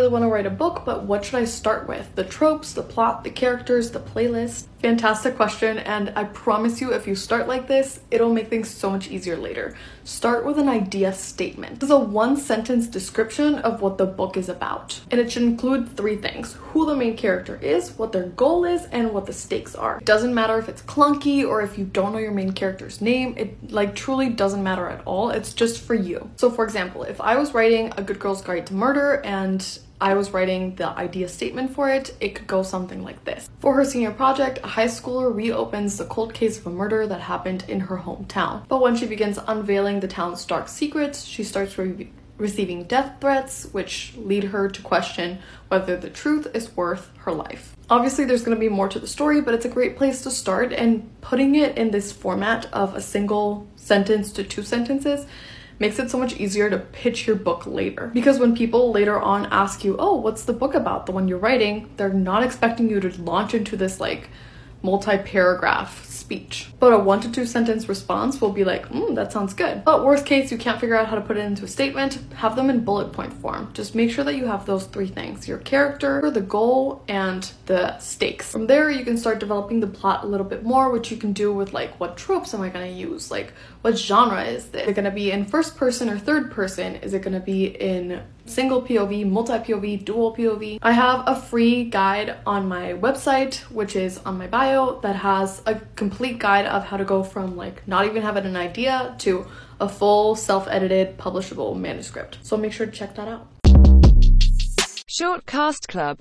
Really want to write a book, but what should I start with? The tropes, the plot, the characters, the playlist? Fantastic question, and I promise you, if you start like this, it'll make things so much easier later. Start with an idea statement. This is a one sentence description of what the book is about, and it should include three things who the main character is, what their goal is, and what the stakes are. It doesn't matter if it's clunky or if you don't know your main character's name, it like truly doesn't matter at all. It's just for you. So, for example, if I was writing A Good Girl's Guide to Murder and I was writing the idea statement for it, it could go something like this. For her senior project, a high schooler reopens the cold case of a murder that happened in her hometown. But when she begins unveiling the town's dark secrets, she starts re- receiving death threats, which lead her to question whether the truth is worth her life. Obviously, there's going to be more to the story, but it's a great place to start, and putting it in this format of a single sentence to two sentences makes it so much easier to pitch your book later. Because when people later on ask you, oh, what's the book about, the one you're writing, they're not expecting you to launch into this like multi paragraph speech. But a one to two sentence response will be like, mm, that sounds good. But worst case, you can't figure out how to put it into a statement, have them in bullet point form. Just make sure that you have those three things your character, the goal, and the stakes. From there, you can start developing the plot a little bit more, which you can do with like, what tropes am I gonna use? Like, what genre is this? Is it gonna be in first person or third person? Is it gonna be in single POV, multi POV, dual POV. I have a free guide on my website, which is on my bio, that has a complete guide of how to go from like not even having an idea to a full self edited publishable manuscript. So make sure to check that out. Short Cast Club